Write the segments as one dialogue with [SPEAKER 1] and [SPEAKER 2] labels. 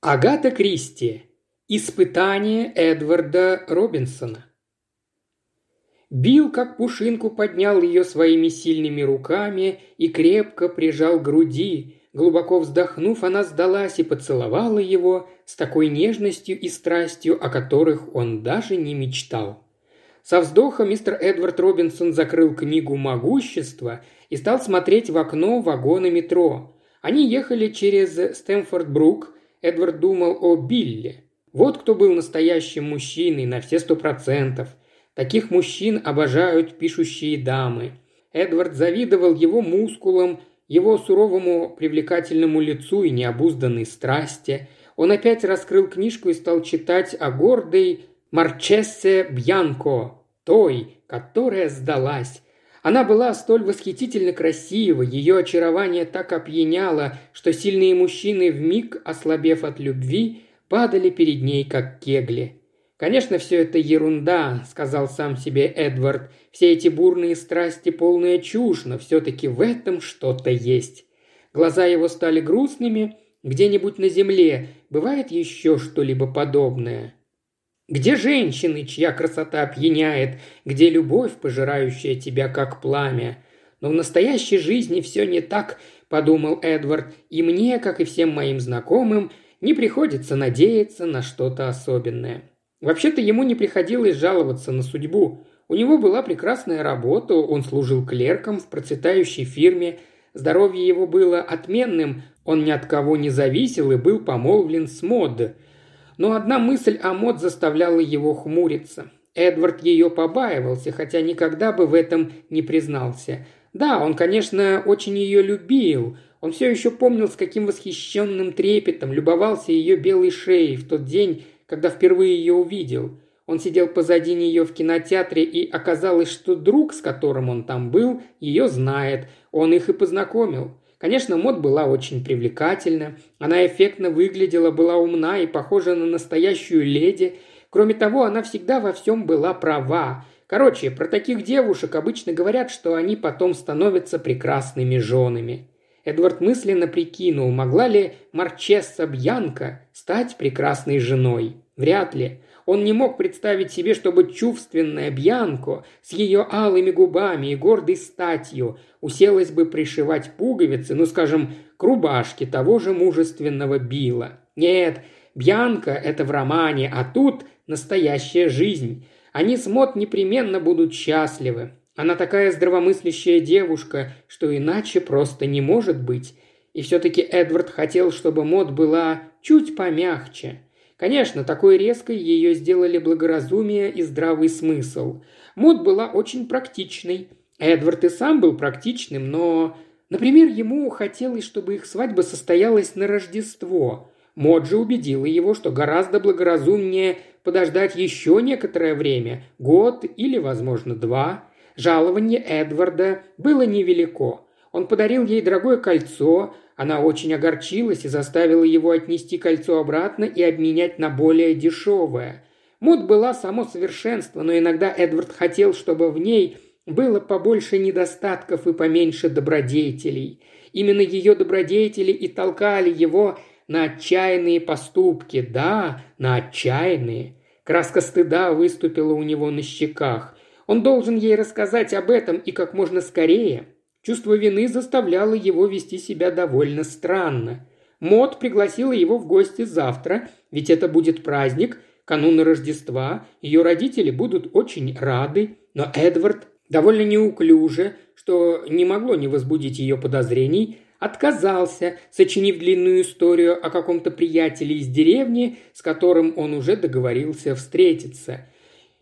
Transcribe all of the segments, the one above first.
[SPEAKER 1] Агата Кристи. Испытание Эдварда Робинсона. Билл как пушинку поднял ее своими сильными руками и крепко прижал к груди. Глубоко вздохнув, она сдалась и поцеловала его с такой нежностью и страстью, о которых он даже не мечтал. Со вздоха мистер Эдвард Робинсон закрыл книгу «Могущество» и стал смотреть в окно вагона метро. Они ехали через Стэнфорд-Брук – Эдвард думал о Билле. Вот кто был настоящим мужчиной на все сто процентов. Таких мужчин обожают пишущие дамы. Эдвард завидовал его мускулам, его суровому привлекательному лицу и необузданной страсти. Он опять раскрыл книжку и стал читать о гордой Марчессе Бьянко, той, которая сдалась. Она была столь восхитительно красива, ее очарование так опьяняло, что сильные мужчины, в миг ослабев от любви, падали перед ней, как кегли. «Конечно, все это ерунда», — сказал сам себе Эдвард. «Все эти бурные страсти — полная чушь, но все-таки в этом что-то есть». Глаза его стали грустными. Где-нибудь на земле бывает еще что-либо подобное. Где женщины, чья красота опьяняет, где любовь, пожирающая тебя как пламя? Но в настоящей жизни все не так, подумал Эдвард, и мне, как и всем моим знакомым, не приходится надеяться на что-то особенное. Вообще-то ему не приходилось жаловаться на судьбу. У него была прекрасная работа, он служил клерком в процветающей фирме, здоровье его было отменным, он ни от кого не зависел и был помолвлен с Мод – но одна мысль о Мод заставляла его хмуриться. Эдвард ее побаивался, хотя никогда бы в этом не признался. Да, он, конечно, очень ее любил. Он все еще помнил, с каким восхищенным трепетом любовался ее белой шеей в тот день, когда впервые ее увидел. Он сидел позади нее в кинотеатре, и оказалось, что друг, с которым он там был, ее знает. Он их и познакомил. Конечно, Мод была очень привлекательна, она эффектно выглядела, была умна и похожа на настоящую леди. Кроме того, она всегда во всем была права. Короче, про таких девушек обычно говорят, что они потом становятся прекрасными женами. Эдвард мысленно прикинул, могла ли Марчесса Бьянка стать прекрасной женой. Вряд ли. Он не мог представить себе, чтобы чувственная Бьянко с ее алыми губами и гордой статью уселась бы пришивать пуговицы, ну, скажем, к рубашке того же мужественного Билла. Нет, Бьянка – это в романе, а тут настоящая жизнь. Они с Мот непременно будут счастливы. Она такая здравомыслящая девушка, что иначе просто не может быть. И все-таки Эдвард хотел, чтобы Мот была чуть помягче – Конечно, такой резкой ее сделали благоразумие и здравый смысл. Мод была очень практичной. Эдвард и сам был практичным, но... Например, ему хотелось, чтобы их свадьба состоялась на Рождество. Мод же убедила его, что гораздо благоразумнее подождать еще некоторое время, год или, возможно, два. Жалование Эдварда было невелико. Он подарил ей дорогое кольцо, она очень огорчилась и заставила его отнести кольцо обратно и обменять на более дешевое. Мод была само совершенство, но иногда Эдвард хотел, чтобы в ней было побольше недостатков и поменьше добродетелей. Именно ее добродетели и толкали его на отчаянные поступки, да, на отчаянные. Краска стыда выступила у него на щеках. Он должен ей рассказать об этом и как можно скорее – Чувство вины заставляло его вести себя довольно странно. Мод пригласила его в гости завтра, ведь это будет праздник, канун Рождества, ее родители будут очень рады, но Эдвард довольно неуклюже, что не могло не возбудить ее подозрений, отказался, сочинив длинную историю о каком-то приятеле из деревни, с которым он уже договорился встретиться –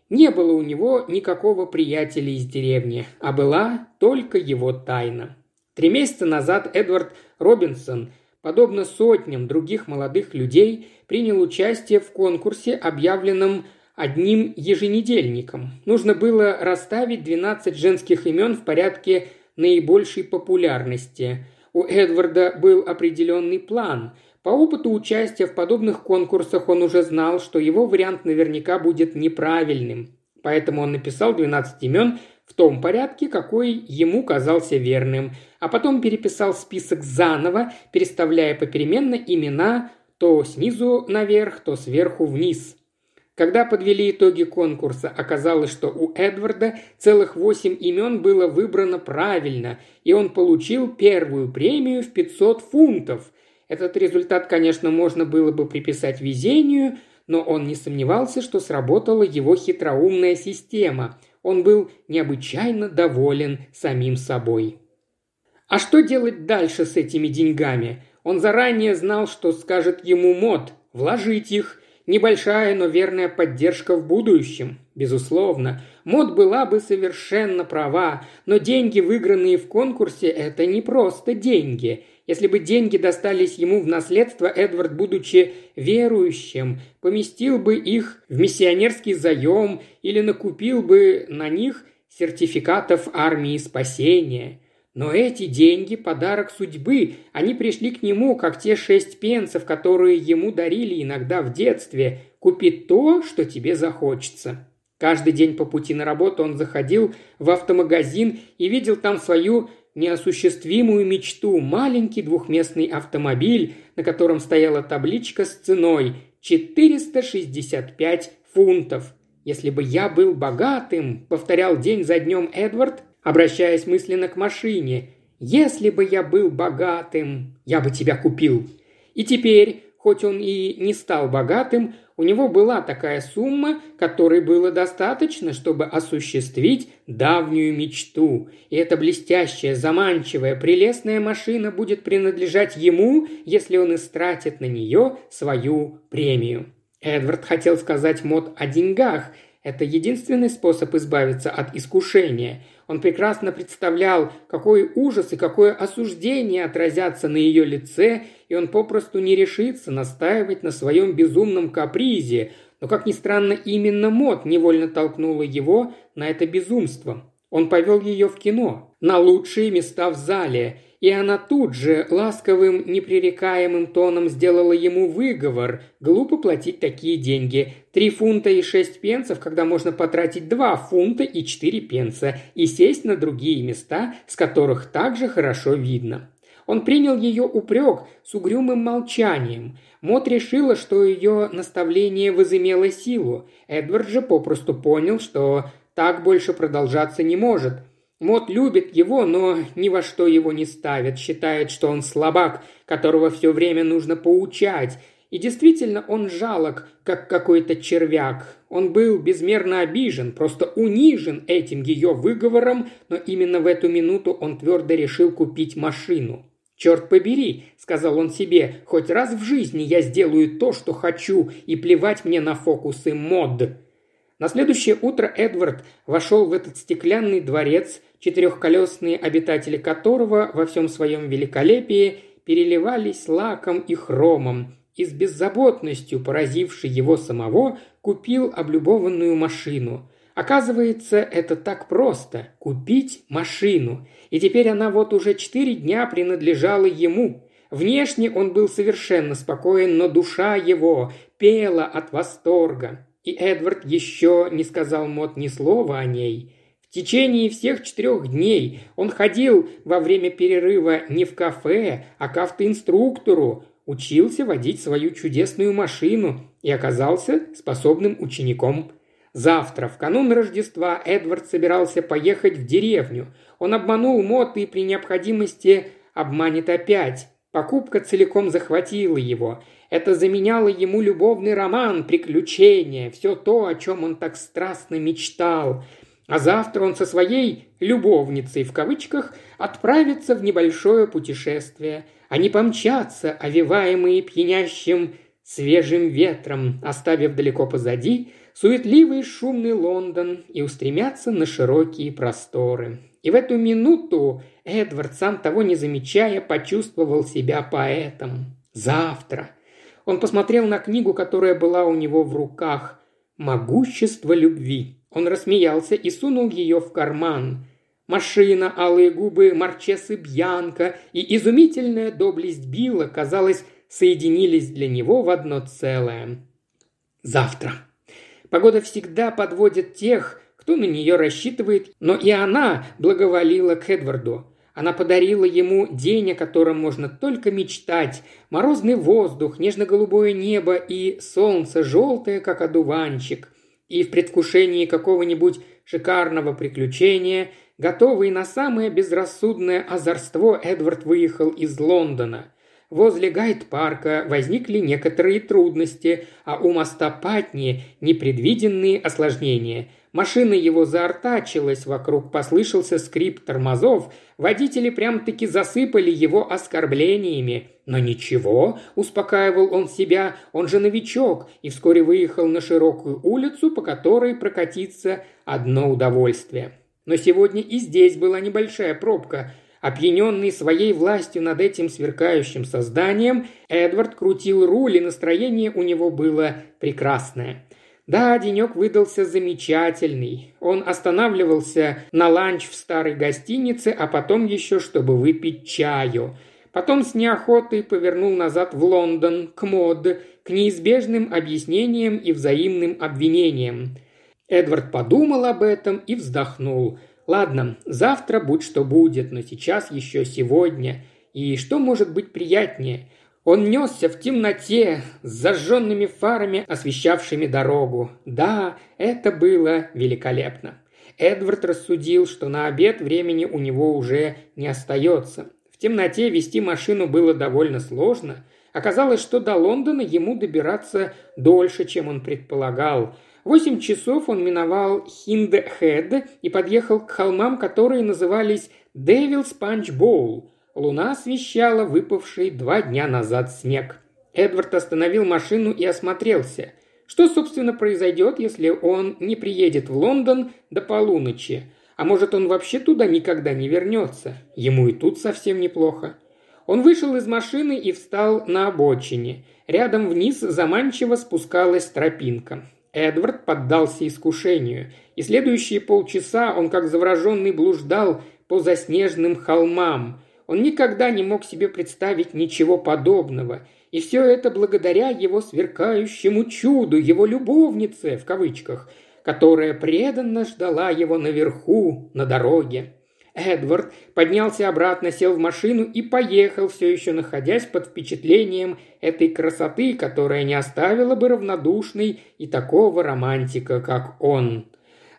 [SPEAKER 1] не было у него никакого приятеля из деревни, а была только его тайна. Три месяца назад Эдвард Робинсон, подобно сотням других молодых людей, принял участие в конкурсе, объявленном одним еженедельником. Нужно было расставить 12 женских имен в порядке наибольшей популярности. У Эдварда был определенный план – по опыту участия в подобных конкурсах он уже знал, что его вариант наверняка будет неправильным. Поэтому он написал 12 имен в том порядке, какой ему казался верным, а потом переписал список заново, переставляя попеременно имена то снизу наверх, то сверху вниз. Когда подвели итоги конкурса, оказалось, что у Эдварда целых восемь имен было выбрано правильно, и он получил первую премию в 500 фунтов. Этот результат, конечно, можно было бы приписать везению, но он не сомневался, что сработала его хитроумная система. Он был необычайно доволен самим собой. А что делать дальше с этими деньгами? Он заранее знал, что скажет ему Мод – вложить их – Небольшая, но верная поддержка в будущем. Безусловно, Мод была бы совершенно права, но деньги, выигранные в конкурсе, это не просто деньги. Если бы деньги достались ему в наследство, Эдвард, будучи верующим, поместил бы их в миссионерский заем или накупил бы на них сертификатов армии спасения – но эти деньги – подарок судьбы. Они пришли к нему, как те шесть пенсов, которые ему дарили иногда в детстве. Купи то, что тебе захочется. Каждый день по пути на работу он заходил в автомагазин и видел там свою неосуществимую мечту – маленький двухместный автомобиль, на котором стояла табличка с ценой 465 фунтов. «Если бы я был богатым», – повторял день за днем Эдвард, обращаясь мысленно к машине. «Если бы я был богатым, я бы тебя купил». И теперь, хоть он и не стал богатым, у него была такая сумма, которой было достаточно, чтобы осуществить давнюю мечту. И эта блестящая, заманчивая, прелестная машина будет принадлежать ему, если он истратит на нее свою премию. Эдвард хотел сказать Мод о деньгах. Это единственный способ избавиться от искушения – он прекрасно представлял, какой ужас и какое осуждение отразятся на ее лице, и он попросту не решится настаивать на своем безумном капризе, но, как ни странно, именно Мот невольно толкнула его на это безумство. Он повел ее в кино, на лучшие места в зале, и она тут же ласковым, непререкаемым тоном сделала ему выговор. Глупо платить такие деньги. Три фунта и шесть пенсов, когда можно потратить два фунта и четыре пенса и сесть на другие места, с которых также хорошо видно. Он принял ее упрек с угрюмым молчанием. Мот решила, что ее наставление возымело силу. Эдвард же попросту понял, что так больше продолжаться не может – Мот любит его, но ни во что его не ставит, считает, что он слабак, которого все время нужно поучать. И действительно, он жалок, как какой-то червяк. Он был безмерно обижен, просто унижен этим ее выговором, но именно в эту минуту он твердо решил купить машину. «Черт побери», — сказал он себе, — «хоть раз в жизни я сделаю то, что хочу, и плевать мне на фокусы мод». На следующее утро Эдвард вошел в этот стеклянный дворец, четырехколесные обитатели которого во всем своем великолепии переливались лаком и хромом, и с беззаботностью, поразившей его самого, купил облюбованную машину. Оказывается, это так просто – купить машину. И теперь она вот уже четыре дня принадлежала ему. Внешне он был совершенно спокоен, но душа его пела от восторга. И Эдвард еще не сказал Мот ни слова о ней – в течение всех четырех дней он ходил во время перерыва не в кафе, а к автоинструктору, учился водить свою чудесную машину и оказался способным учеником. Завтра, в канун Рождества, Эдвард собирался поехать в деревню. Он обманул Мот и при необходимости обманет опять. Покупка целиком захватила его. Это заменяло ему любовный роман, приключения, все то, о чем он так страстно мечтал – а завтра он со своей «любовницей» в кавычках отправится в небольшое путешествие. Они помчатся, овиваемые пьянящим свежим ветром, оставив далеко позади суетливый шумный Лондон и устремятся на широкие просторы. И в эту минуту Эдвард, сам того не замечая, почувствовал себя поэтом. Завтра. Он посмотрел на книгу, которая была у него в руках «Могущество любви». Он рассмеялся и сунул ее в карман. Машина, алые губы Марчесы Бьянка и изумительная доблесть Билла, казалось, соединились для него в одно целое. Завтра. Погода всегда подводит тех, кто на нее рассчитывает, но и она благоволила к Эдварду. Она подарила ему день, о котором можно только мечтать. Морозный воздух, нежно-голубое небо и солнце желтое, как одуванчик. И в предвкушении какого-нибудь шикарного приключения, готовый на самое безрассудное озорство, Эдвард выехал из Лондона – Возле гайд-парка возникли некоторые трудности, а у моста Патни непредвиденные осложнения. Машина его заортачилась, вокруг послышался скрип тормозов, водители прям-таки засыпали его оскорблениями. Но ничего, успокаивал он себя, он же новичок, и вскоре выехал на широкую улицу, по которой прокатиться одно удовольствие. Но сегодня и здесь была небольшая пробка – Опьяненный своей властью над этим сверкающим созданием, Эдвард крутил руль, и настроение у него было прекрасное. Да, денек выдался замечательный. Он останавливался на ланч в старой гостинице, а потом еще, чтобы выпить чаю. Потом с неохотой повернул назад в Лондон, к мод, к неизбежным объяснениям и взаимным обвинениям. Эдвард подумал об этом и вздохнул. Ладно, завтра будь что будет, но сейчас еще сегодня. И что может быть приятнее? Он несся в темноте с зажженными фарами, освещавшими дорогу. Да, это было великолепно. Эдвард рассудил, что на обед времени у него уже не остается. В темноте вести машину было довольно сложно. Оказалось, что до Лондона ему добираться дольше, чем он предполагал – восемь часов он миновал Хинд-Хед и подъехал к холмам, которые назывались Девилс Панч Боул. Луна освещала выпавший два дня назад снег. Эдвард остановил машину и осмотрелся. Что, собственно, произойдет, если он не приедет в Лондон до полуночи? А может, он вообще туда никогда не вернется? Ему и тут совсем неплохо. Он вышел из машины и встал на обочине. Рядом вниз заманчиво спускалась тропинка. Эдвард поддался искушению, и следующие полчаса он как завороженный блуждал по заснеженным холмам. Он никогда не мог себе представить ничего подобного, и все это благодаря его сверкающему чуду, его любовнице, в кавычках, которая преданно ждала его наверху, на дороге. Эдвард поднялся обратно, сел в машину и поехал, все еще находясь под впечатлением этой красоты, которая не оставила бы равнодушной и такого романтика, как он.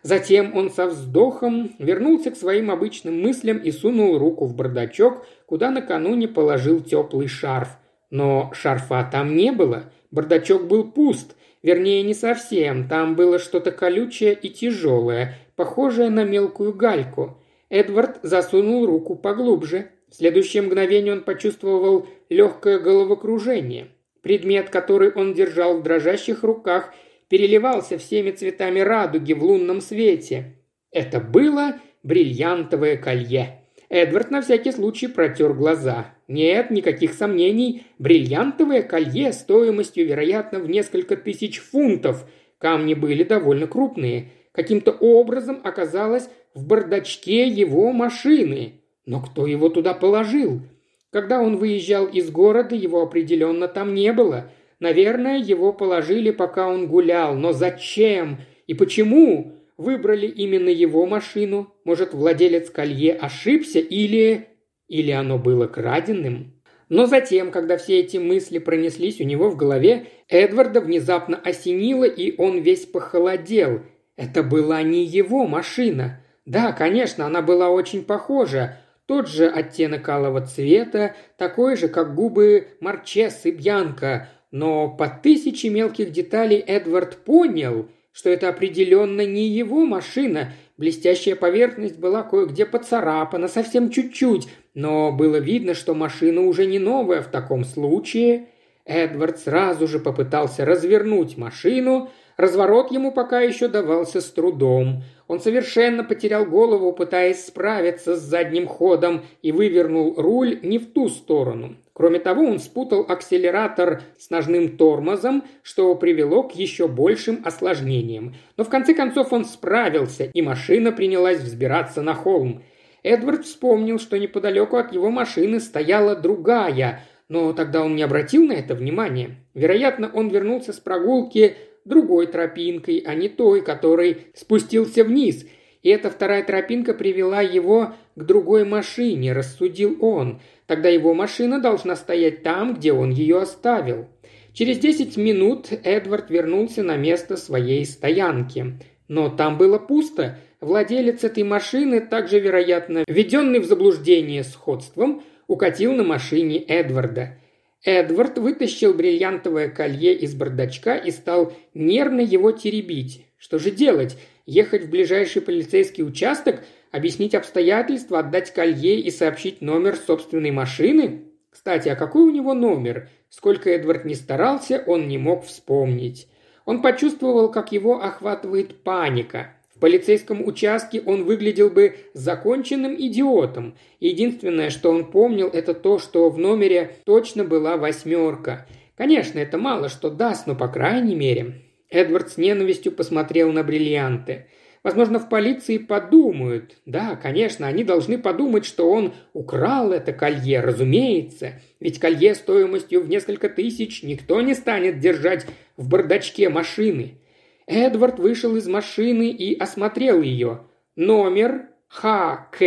[SPEAKER 1] Затем он со вздохом вернулся к своим обычным мыслям и сунул руку в бардачок, куда накануне положил теплый шарф. Но шарфа там не было, бардачок был пуст, вернее не совсем, там было что-то колючее и тяжелое, похожее на мелкую гальку – Эдвард засунул руку поглубже. В следующее мгновение он почувствовал легкое головокружение. Предмет, который он держал в дрожащих руках, переливался всеми цветами радуги в лунном свете. Это было бриллиантовое колье. Эдвард на всякий случай протер глаза. Нет, никаких сомнений, бриллиантовое колье стоимостью, вероятно, в несколько тысяч фунтов. Камни были довольно крупные. Каким-то образом оказалось, в бардачке его машины. Но кто его туда положил? Когда он выезжал из города, его определенно там не было. Наверное, его положили, пока он гулял. Но зачем? И почему? Выбрали именно его машину? Может, владелец колье ошибся или... Или оно было краденным? Но затем, когда все эти мысли пронеслись у него в голове, Эдварда внезапно осенило, и он весь похолодел. Это была не его машина. Да, конечно, она была очень похожа. Тот же оттенок алого цвета, такой же, как губы Марчессы Бьянка. Но по тысяче мелких деталей Эдвард понял, что это определенно не его машина. Блестящая поверхность была кое-где поцарапана, совсем чуть-чуть, но было видно, что машина уже не новая в таком случае. Эдвард сразу же попытался развернуть машину, разворот ему пока еще давался с трудом. Он совершенно потерял голову, пытаясь справиться с задним ходом, и вывернул руль не в ту сторону. Кроме того, он спутал акселератор с ножным тормозом, что привело к еще большим осложнениям. Но в конце концов он справился, и машина принялась взбираться на холм. Эдвард вспомнил, что неподалеку от его машины стояла другая, но тогда он не обратил на это внимания. Вероятно, он вернулся с прогулки другой тропинкой, а не той, который спустился вниз, И эта вторая тропинка привела его к другой машине, рассудил он. Тогда его машина должна стоять там, где он ее оставил. Через десять минут Эдвард вернулся на место своей стоянки. Но там было пусто. Владелец этой машины, также, вероятно, введенный в заблуждение сходством, укатил на машине Эдварда. Эдвард вытащил бриллиантовое колье из бардачка и стал нервно его теребить. Что же делать? Ехать в ближайший полицейский участок, объяснить обстоятельства, отдать колье и сообщить номер собственной машины? Кстати, а какой у него номер? Сколько Эдвард не старался, он не мог вспомнить. Он почувствовал, как его охватывает паника. В полицейском участке он выглядел бы законченным идиотом. Единственное, что он помнил, это то, что в номере точно была восьмерка. Конечно, это мало что даст, но по крайней мере. Эдвард с ненавистью посмотрел на бриллианты. Возможно, в полиции подумают. Да, конечно, они должны подумать, что он украл это колье, разумеется. Ведь колье стоимостью в несколько тысяч никто не станет держать в бардачке машины. Эдвард вышел из машины и осмотрел ее. Номер ХК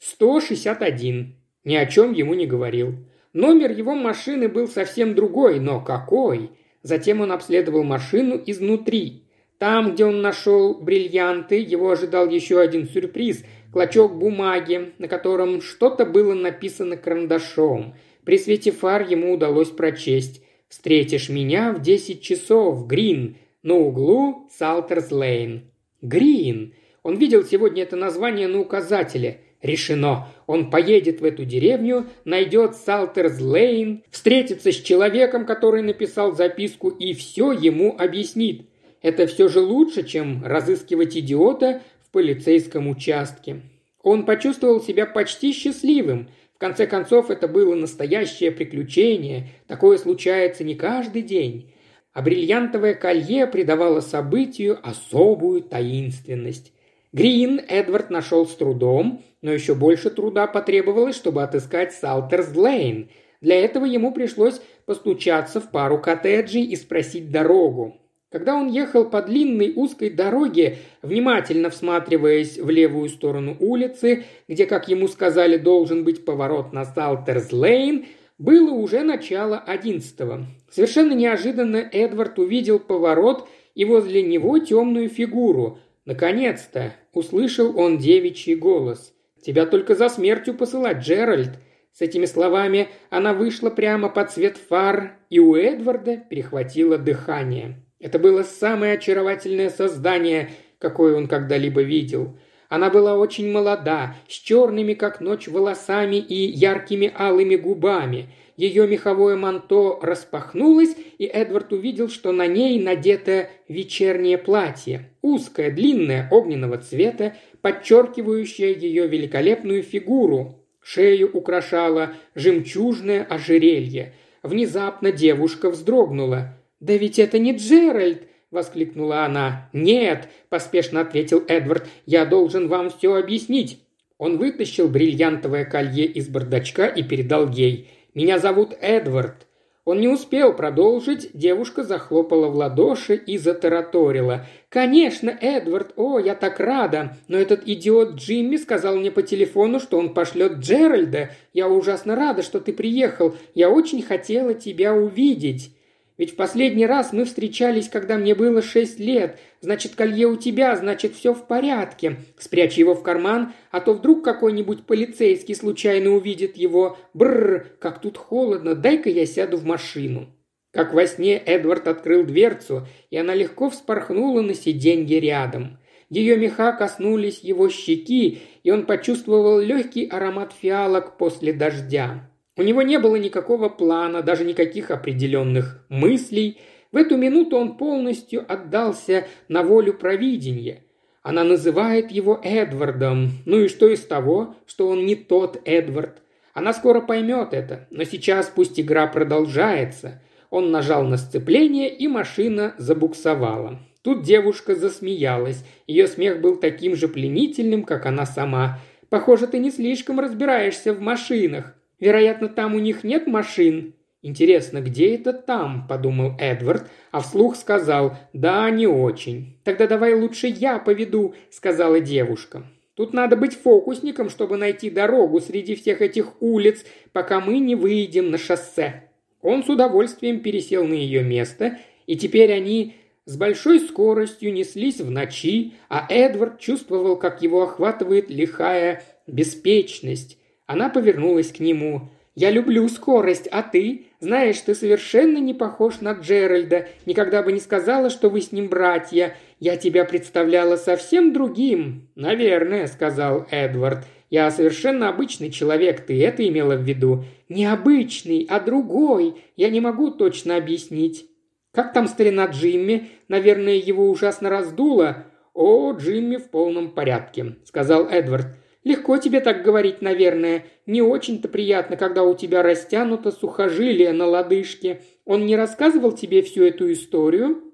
[SPEAKER 1] 161. Ни о чем ему не говорил. Номер его машины был совсем другой, но какой? Затем он обследовал машину изнутри. Там, где он нашел бриллианты, его ожидал еще один сюрприз – клочок бумаги, на котором что-то было написано карандашом. При свете фар ему удалось прочесть «Встретишь меня в десять часов, Грин, на углу Салтерс-Лейн». Грин. Он видел сегодня это название на указателе. Решено. Он поедет в эту деревню, найдет Салтерс-Лейн, встретится с человеком, который написал записку, и все ему объяснит – это все же лучше, чем разыскивать идиота в полицейском участке. Он почувствовал себя почти счастливым. В конце концов, это было настоящее приключение. Такое случается не каждый день. А бриллиантовое колье придавало событию особую таинственность. Грин Эдвард нашел с трудом, но еще больше труда потребовалось, чтобы отыскать Салтерс-Лейн. Для этого ему пришлось постучаться в пару коттеджей и спросить дорогу. Когда он ехал по длинной узкой дороге, внимательно всматриваясь в левую сторону улицы, где, как ему сказали, должен быть поворот на Салтерс-Лейн, было уже начало одиннадцатого. Совершенно неожиданно Эдвард увидел поворот и возле него темную фигуру. Наконец-то услышал он девичий голос. «Тебя только за смертью посылать, Джеральд!» С этими словами она вышла прямо под свет фар, и у Эдварда перехватило дыхание. Это было самое очаровательное создание, какое он когда-либо видел. Она была очень молода, с черными, как ночь, волосами и яркими алыми губами. Ее меховое манто распахнулось, и Эдвард увидел, что на ней надето вечернее платье, узкое, длинное, огненного цвета, подчеркивающее ее великолепную фигуру. Шею украшало жемчужное ожерелье. Внезапно девушка вздрогнула. «Да ведь это не Джеральд!» – воскликнула она. «Нет!» – поспешно ответил Эдвард. «Я должен вам все объяснить». Он вытащил бриллиантовое колье из бардачка и передал ей. «Меня зовут Эдвард». Он не успел продолжить, девушка захлопала в ладоши и затараторила. «Конечно, Эдвард, о, я так рада! Но этот идиот Джимми сказал мне по телефону, что он пошлет Джеральда. Я ужасно рада, что ты приехал. Я очень хотела тебя увидеть». Ведь в последний раз мы встречались, когда мне было шесть лет. Значит, колье у тебя, значит, все в порядке. Спрячь его в карман, а то вдруг какой-нибудь полицейский случайно увидит его. Бррр, как тут холодно, дай-ка я сяду в машину». Как во сне Эдвард открыл дверцу, и она легко вспорхнула на сиденье рядом. Ее меха коснулись его щеки, и он почувствовал легкий аромат фиалок после дождя. У него не было никакого плана, даже никаких определенных мыслей. В эту минуту он полностью отдался на волю провидения. Она называет его Эдвардом. Ну и что из того, что он не тот Эдвард? Она скоро поймет это, но сейчас пусть игра продолжается. Он нажал на сцепление, и машина забуксовала. Тут девушка засмеялась. Ее смех был таким же пленительным, как она сама. «Похоже, ты не слишком разбираешься в машинах», Вероятно, там у них нет машин. «Интересно, где это там?» – подумал Эдвард, а вслух сказал «Да, не очень». «Тогда давай лучше я поведу», – сказала девушка. «Тут надо быть фокусником, чтобы найти дорогу среди всех этих улиц, пока мы не выйдем на шоссе». Он с удовольствием пересел на ее место, и теперь они с большой скоростью неслись в ночи, а Эдвард чувствовал, как его охватывает лихая беспечность. Она повернулась к нему. «Я люблю скорость, а ты? Знаешь, ты совершенно не похож на Джеральда. Никогда бы не сказала, что вы с ним братья. Я тебя представляла совсем другим». «Наверное», — сказал Эдвард. «Я совершенно обычный человек, ты это имела в виду?» «Необычный, а другой. Я не могу точно объяснить». «Как там старина Джимми? Наверное, его ужасно раздуло». «О, Джимми в полном порядке», — сказал Эдвард. Легко тебе так говорить, наверное. Не очень-то приятно, когда у тебя растянуто сухожилие на лодыжке. Он не рассказывал тебе всю эту историю?»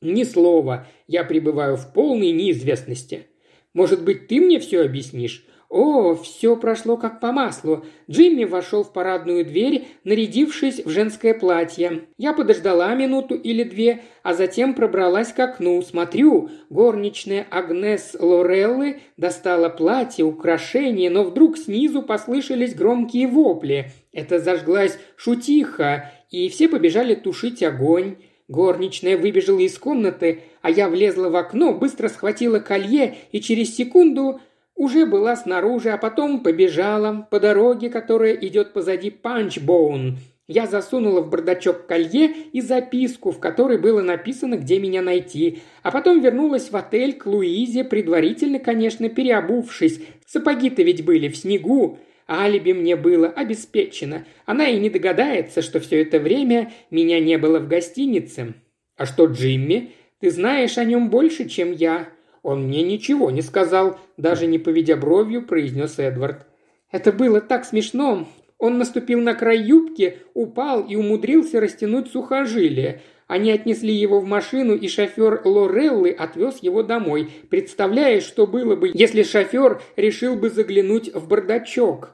[SPEAKER 1] «Ни слова. Я пребываю в полной неизвестности. Может быть, ты мне все объяснишь? О, все прошло как по маслу. Джимми вошел в парадную дверь, нарядившись в женское платье. Я подождала минуту или две, а затем пробралась к окну. Смотрю, горничная Агнес Лореллы достала платье, украшение, но вдруг снизу послышались громкие вопли. Это зажглась шутиха, и все побежали тушить огонь. Горничная выбежала из комнаты, а я влезла в окно, быстро схватила колье и через секунду уже была снаружи, а потом побежала по дороге, которая идет позади Панчбоун. Я засунула в бардачок колье и записку, в которой было написано, где меня найти, а потом вернулась в отель к Луизе, предварительно, конечно, переобувшись. Сапоги-то ведь были в снегу, алиби мне было обеспечено. Она и не догадается, что все это время меня не было в гостинице. А что Джимми? Ты знаешь о нем больше, чем я. «Он мне ничего не сказал», – даже не поведя бровью, произнес Эдвард. «Это было так смешно. Он наступил на край юбки, упал и умудрился растянуть сухожилие. Они отнесли его в машину, и шофер Лореллы отвез его домой, представляя, что было бы, если шофер решил бы заглянуть в бардачок.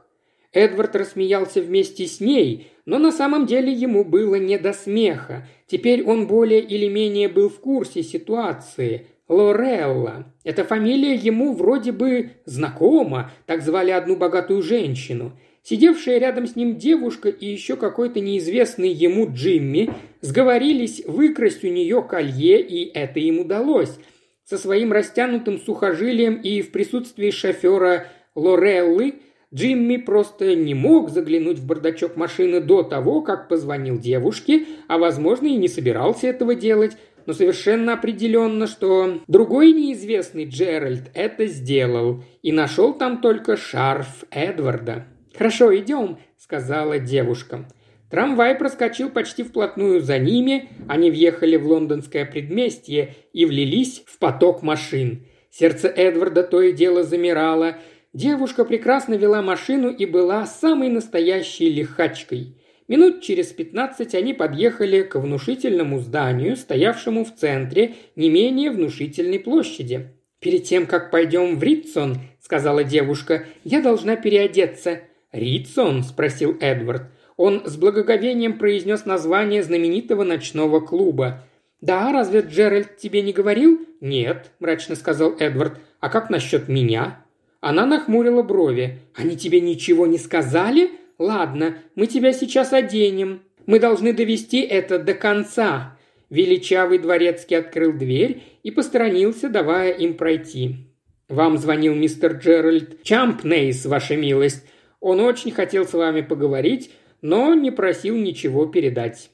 [SPEAKER 1] Эдвард рассмеялся вместе с ней, но на самом деле ему было не до смеха. Теперь он более или менее был в курсе ситуации. Лорелла. Эта фамилия ему вроде бы знакома, так звали одну богатую женщину. Сидевшая рядом с ним девушка и еще какой-то неизвестный ему Джимми сговорились выкрасть у нее колье, и это им удалось. Со своим растянутым сухожилием и в присутствии шофера Лореллы Джимми просто не мог заглянуть в бардачок машины до того, как позвонил девушке, а, возможно, и не собирался этого делать, но совершенно определенно, что другой неизвестный Джеральд это сделал и нашел там только шарф Эдварда. «Хорошо, идем», — сказала девушка. Трамвай проскочил почти вплотную за ними, они въехали в лондонское предместье и влились в поток машин. Сердце Эдварда то и дело замирало. Девушка прекрасно вела машину и была самой настоящей лихачкой. Минут через пятнадцать они подъехали к внушительному зданию, стоявшему в центре не менее внушительной площади. «Перед тем, как пойдем в Ритсон», — сказала девушка, — «я должна переодеться». «Ритсон?» – спросил Эдвард. Он с благоговением произнес название знаменитого ночного клуба. «Да, разве Джеральд тебе не говорил?» «Нет», – мрачно сказал Эдвард. «А как насчет меня?» Она нахмурила брови. «Они тебе ничего не сказали?» «Ладно, мы тебя сейчас оденем. Мы должны довести это до конца». Величавый дворецкий открыл дверь и посторонился, давая им пройти. «Вам звонил мистер Джеральд Чампнейс, ваша милость. Он очень хотел с вами поговорить, но не просил ничего передать».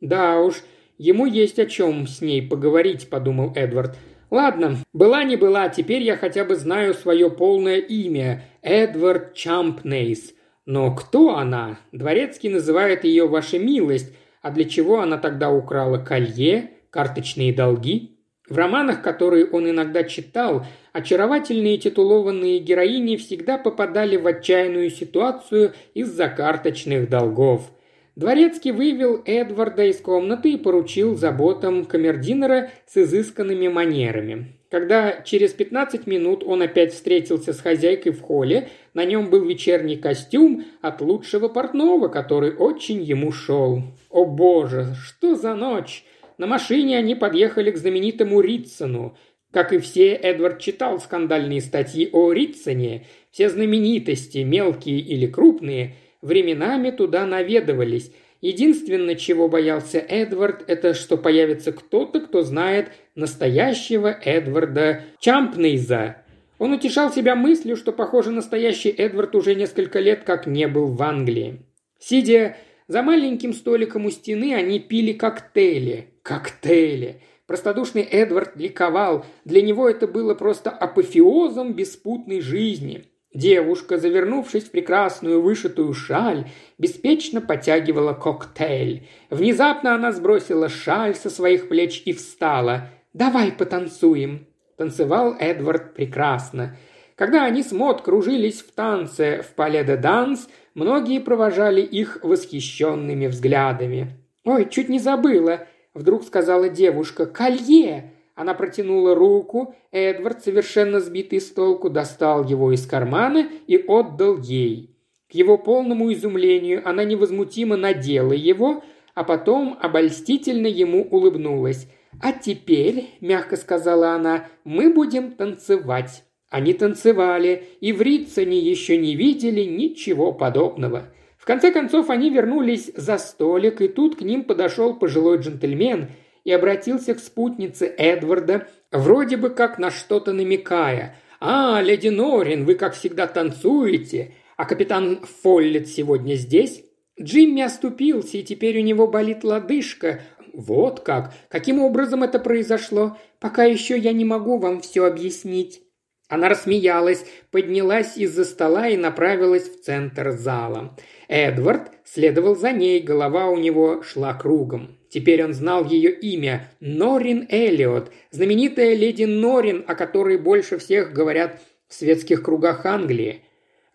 [SPEAKER 1] «Да уж, ему есть о чем с ней поговорить», – подумал Эдвард. «Ладно, была не была, теперь я хотя бы знаю свое полное имя – Эдвард Чампнейс. Но кто она? Дворецкий называет ее «Ваша милость», а для чего она тогда украла колье, карточные долги? В романах, которые он иногда читал, очаровательные титулованные героини всегда попадали в отчаянную ситуацию из-за карточных долгов. Дворецкий вывел Эдварда из комнаты и поручил заботам камердинера с изысканными манерами. Когда через 15 минут он опять встретился с хозяйкой в холле, на нем был вечерний костюм от лучшего портного, который очень ему шел. О боже, что за ночь! На машине они подъехали к знаменитому Ритсону. Как и все, Эдвард читал скандальные статьи о Ритсоне. Все знаменитости, мелкие или крупные, временами туда наведывались – Единственное, чего боялся Эдвард, это что появится кто-то, кто знает настоящего Эдварда Чампнейза. Он утешал себя мыслью, что, похоже, настоящий Эдвард уже несколько лет как не был в Англии. Сидя за маленьким столиком у стены, они пили коктейли. Коктейли! Простодушный Эдвард ликовал. Для него это было просто апофеозом беспутной жизни – Девушка, завернувшись в прекрасную вышитую шаль, беспечно потягивала коктейль. Внезапно она сбросила шаль со своих плеч и встала. «Давай потанцуем!» Танцевал Эдвард прекрасно. Когда они с Мод кружились в танце в Пале де Данс, многие провожали их восхищенными взглядами. «Ой, чуть не забыла!» – вдруг сказала девушка. «Колье!» Она протянула руку, Эдвард, совершенно сбитый с толку, достал его из кармана и отдал ей. К его полному изумлению она невозмутимо надела его, а потом обольстительно ему улыбнулась. «А теперь», – мягко сказала она, – «мы будем танцевать». Они танцевали, и в Ритсоне еще не видели ничего подобного. В конце концов они вернулись за столик, и тут к ним подошел пожилой джентльмен – и обратился к спутнице Эдварда, вроде бы как на что-то намекая. «А, леди Норин, вы, как всегда, танцуете, а капитан Фоллет сегодня здесь?» Джимми оступился, и теперь у него болит лодыжка. Вот как. Каким образом это произошло? Пока еще я не могу вам все объяснить. Она рассмеялась, поднялась из-за стола и направилась в центр зала. Эдвард следовал за ней, голова у него шла кругом. Теперь он знал ее имя – Норин Эллиот, знаменитая леди Норин, о которой больше всех говорят в светских кругах Англии.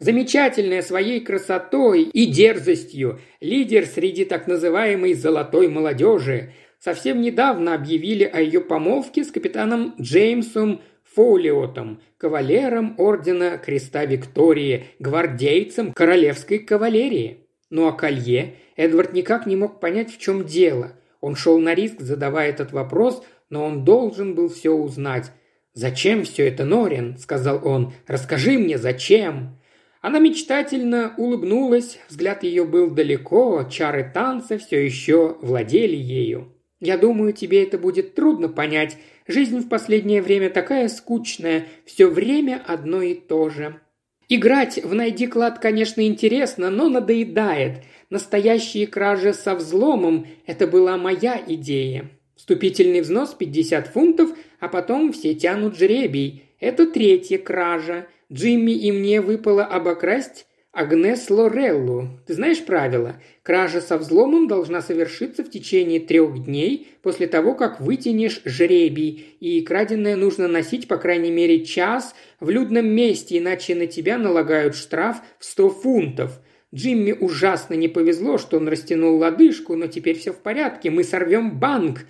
[SPEAKER 1] Замечательная своей красотой и дерзостью, лидер среди так называемой «золотой молодежи», совсем недавно объявили о ее помолвке с капитаном Джеймсом Фолиотом, кавалером Ордена Креста Виктории, гвардейцем королевской кавалерии. Ну а колье Эдвард никак не мог понять, в чем дело. Он шел на риск, задавая этот вопрос, но он должен был все узнать. «Зачем все это, Норин?» – сказал он. «Расскажи мне, зачем?» Она мечтательно улыбнулась, взгляд ее был далеко, чары танца все еще владели ею. «Я думаю, тебе это будет трудно понять. Жизнь в последнее время такая скучная, все время одно и то же. Играть в «Найди клад», конечно, интересно, но надоедает. Настоящие кражи со взломом – это была моя идея. Вступительный взнос 50 фунтов, а потом все тянут жребий. Это третья кража. Джимми и мне выпало обокрасть Агнес Лореллу. Ты знаешь правила? Кража со взломом должна совершиться в течение трех дней после того, как вытянешь жребий, и краденое нужно носить по крайней мере час в людном месте, иначе на тебя налагают штраф в сто фунтов. Джимми ужасно не повезло, что он растянул лодыжку, но теперь все в порядке, мы сорвем банк».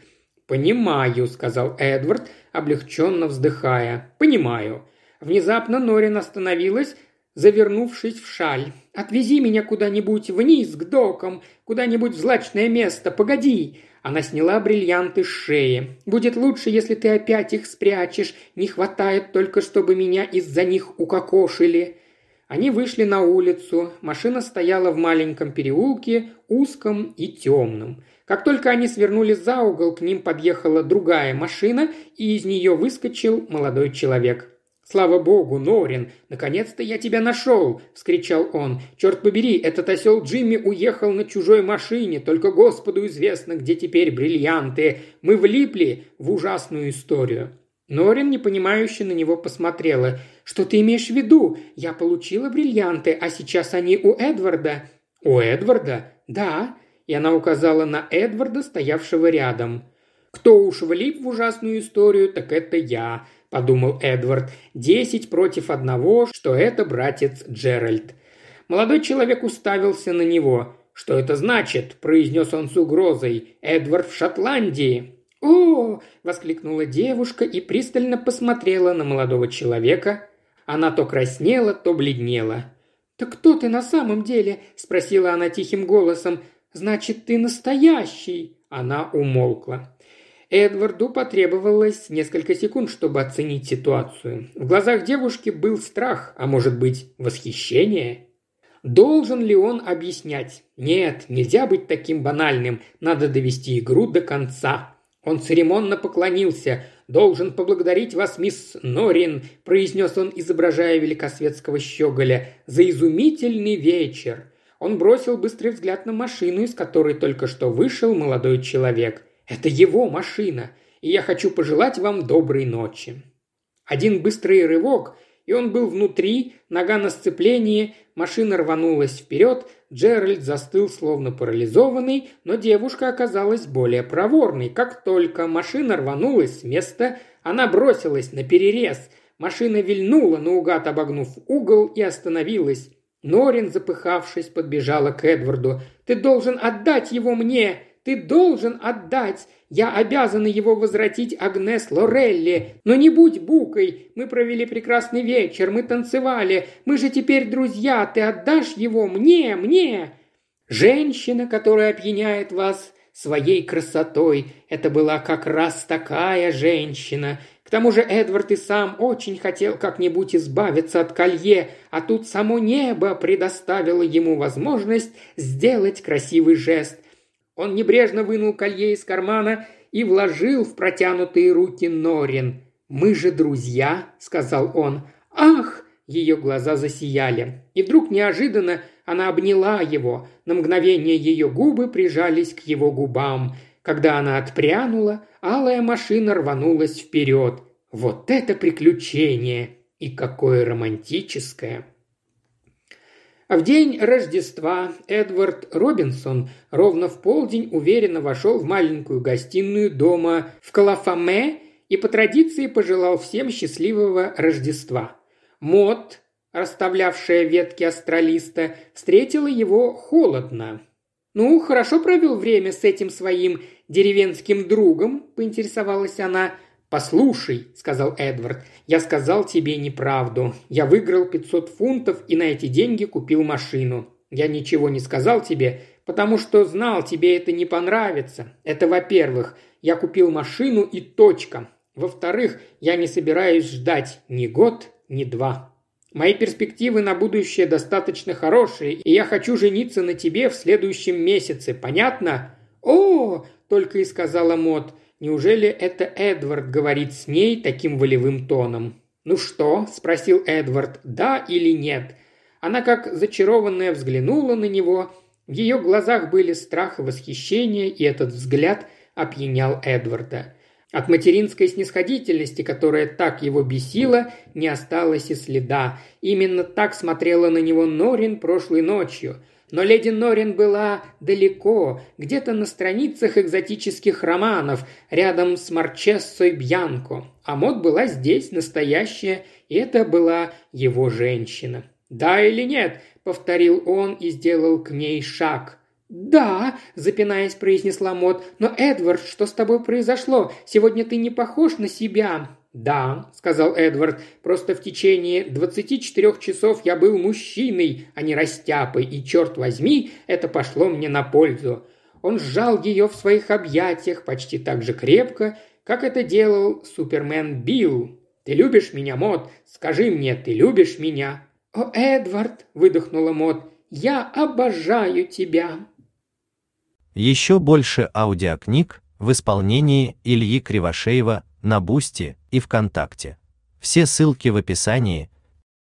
[SPEAKER 1] «Понимаю», — сказал Эдвард, облегченно вздыхая. «Понимаю». Внезапно Норин остановилась, завернувшись в шаль. «Отвези меня куда-нибудь вниз, к докам, куда-нибудь в злачное место, погоди!» Она сняла бриллианты с шеи. «Будет лучше, если ты опять их спрячешь. Не хватает только, чтобы меня из-за них укокошили». Они вышли на улицу. Машина стояла в маленьком переулке, узком и темном. Как только они свернули за угол, к ним подъехала другая машина, и из нее выскочил молодой человек. «Слава богу, Норин! Наконец-то я тебя нашел!» – вскричал он. «Черт побери, этот осел Джимми уехал на чужой машине, только Господу известно, где теперь бриллианты. Мы влипли в ужасную историю». Норин, непонимающе на него посмотрела. «Что ты имеешь в виду? Я получила бриллианты, а сейчас они у Эдварда». «У Эдварда?» «Да». И она указала на Эдварда, стоявшего рядом. «Кто уж влип в ужасную историю, так это я подумал Эдвард. «Десять против одного, что это братец Джеральд». Молодой человек уставился на него. «Что это значит?» – произнес он с угрозой. «Эдвард в Шотландии». «О!» – воскликнула девушка и пристально посмотрела на молодого человека. Она то краснела, то бледнела. «Так кто ты на самом деле?» – спросила она тихим голосом. «Значит, ты настоящий!» Она умолкла. Эдварду потребовалось несколько секунд, чтобы оценить ситуацию. В глазах девушки был страх, а может быть, восхищение. Должен ли он объяснять? Нет, нельзя быть таким банальным, надо довести игру до конца. Он церемонно поклонился. «Должен поблагодарить вас, мисс Норин», – произнес он, изображая великосветского щеголя, – «за изумительный вечер». Он бросил быстрый взгляд на машину, из которой только что вышел молодой человек – это его машина, и я хочу пожелать вам доброй ночи». Один быстрый рывок, и он был внутри, нога на сцеплении, машина рванулась вперед, Джеральд застыл словно парализованный, но девушка оказалась более проворной. Как только машина рванулась с места, она бросилась на перерез. Машина вильнула, наугад обогнув угол и остановилась. Норин, запыхавшись, подбежала к Эдварду. «Ты должен отдать его мне!» Ты должен отдать. Я обязана его возвратить Агнес Лорелли. Но не будь букой. Мы провели прекрасный вечер, мы танцевали. Мы же теперь друзья. Ты отдашь его мне, мне. Женщина, которая опьяняет вас своей красотой. Это была как раз такая женщина. К тому же Эдвард и сам очень хотел как-нибудь избавиться от колье, а тут само небо предоставило ему возможность сделать красивый жест. Он небрежно вынул колье из кармана и вложил в протянутые руки Норин. «Мы же друзья», — сказал он. «Ах!» — ее глаза засияли. И вдруг неожиданно она обняла его. На мгновение ее губы прижались к его губам. Когда она отпрянула, алая машина рванулась вперед. Вот это приключение! И какое романтическое! А в день Рождества Эдвард Робинсон ровно в полдень уверенно вошел в маленькую гостиную дома в Калафаме и по традиции пожелал всем счастливого Рождества. Мот, расставлявшая ветки астралиста, встретила его холодно. «Ну, хорошо провел время с этим своим деревенским другом?» – поинтересовалась она. «Послушай», – сказал Эдвард, – «я сказал тебе неправду. Я выиграл 500 фунтов и на эти деньги купил машину. Я ничего не сказал тебе, потому что знал, тебе это не понравится. Это во-первых. Я купил машину и точка. Во-вторых, я не собираюсь ждать ни год, ни два. Мои перспективы на будущее достаточно хорошие, и я хочу жениться на тебе в следующем месяце. Понятно?» «О!» – только и сказала Мот – Неужели это Эдвард говорит с ней таким волевым тоном? «Ну что?» – спросил Эдвард. «Да или нет?» Она как зачарованная взглянула на него. В ее глазах были страх и восхищение, и этот взгляд опьянял Эдварда. От материнской снисходительности, которая так его бесила, не осталось и следа. Именно так смотрела на него Норин прошлой ночью – но леди Норин была далеко, где-то на страницах экзотических романов, рядом с Марчессой Бьянко. А Мод была здесь, настоящая, и это была его женщина. «Да или нет?» – повторил он и сделал к ней шаг. «Да», – запинаясь, произнесла Мод, – «но, Эдвард, что с тобой произошло? Сегодня ты не похож на себя». «Да», – сказал Эдвард, – «просто в течение 24 часов я был мужчиной, а не растяпой, и, черт возьми, это пошло мне на пользу». Он сжал ее в своих объятиях почти так же крепко, как это делал Супермен Билл. «Ты любишь меня, Мот? Скажи мне, ты любишь меня?» «О, Эдвард!» – выдохнула Мот. «Я обожаю тебя!»
[SPEAKER 2] Еще больше аудиокниг в исполнении Ильи Кривошеева на Boosty и ВКонтакте. Все ссылки в описании,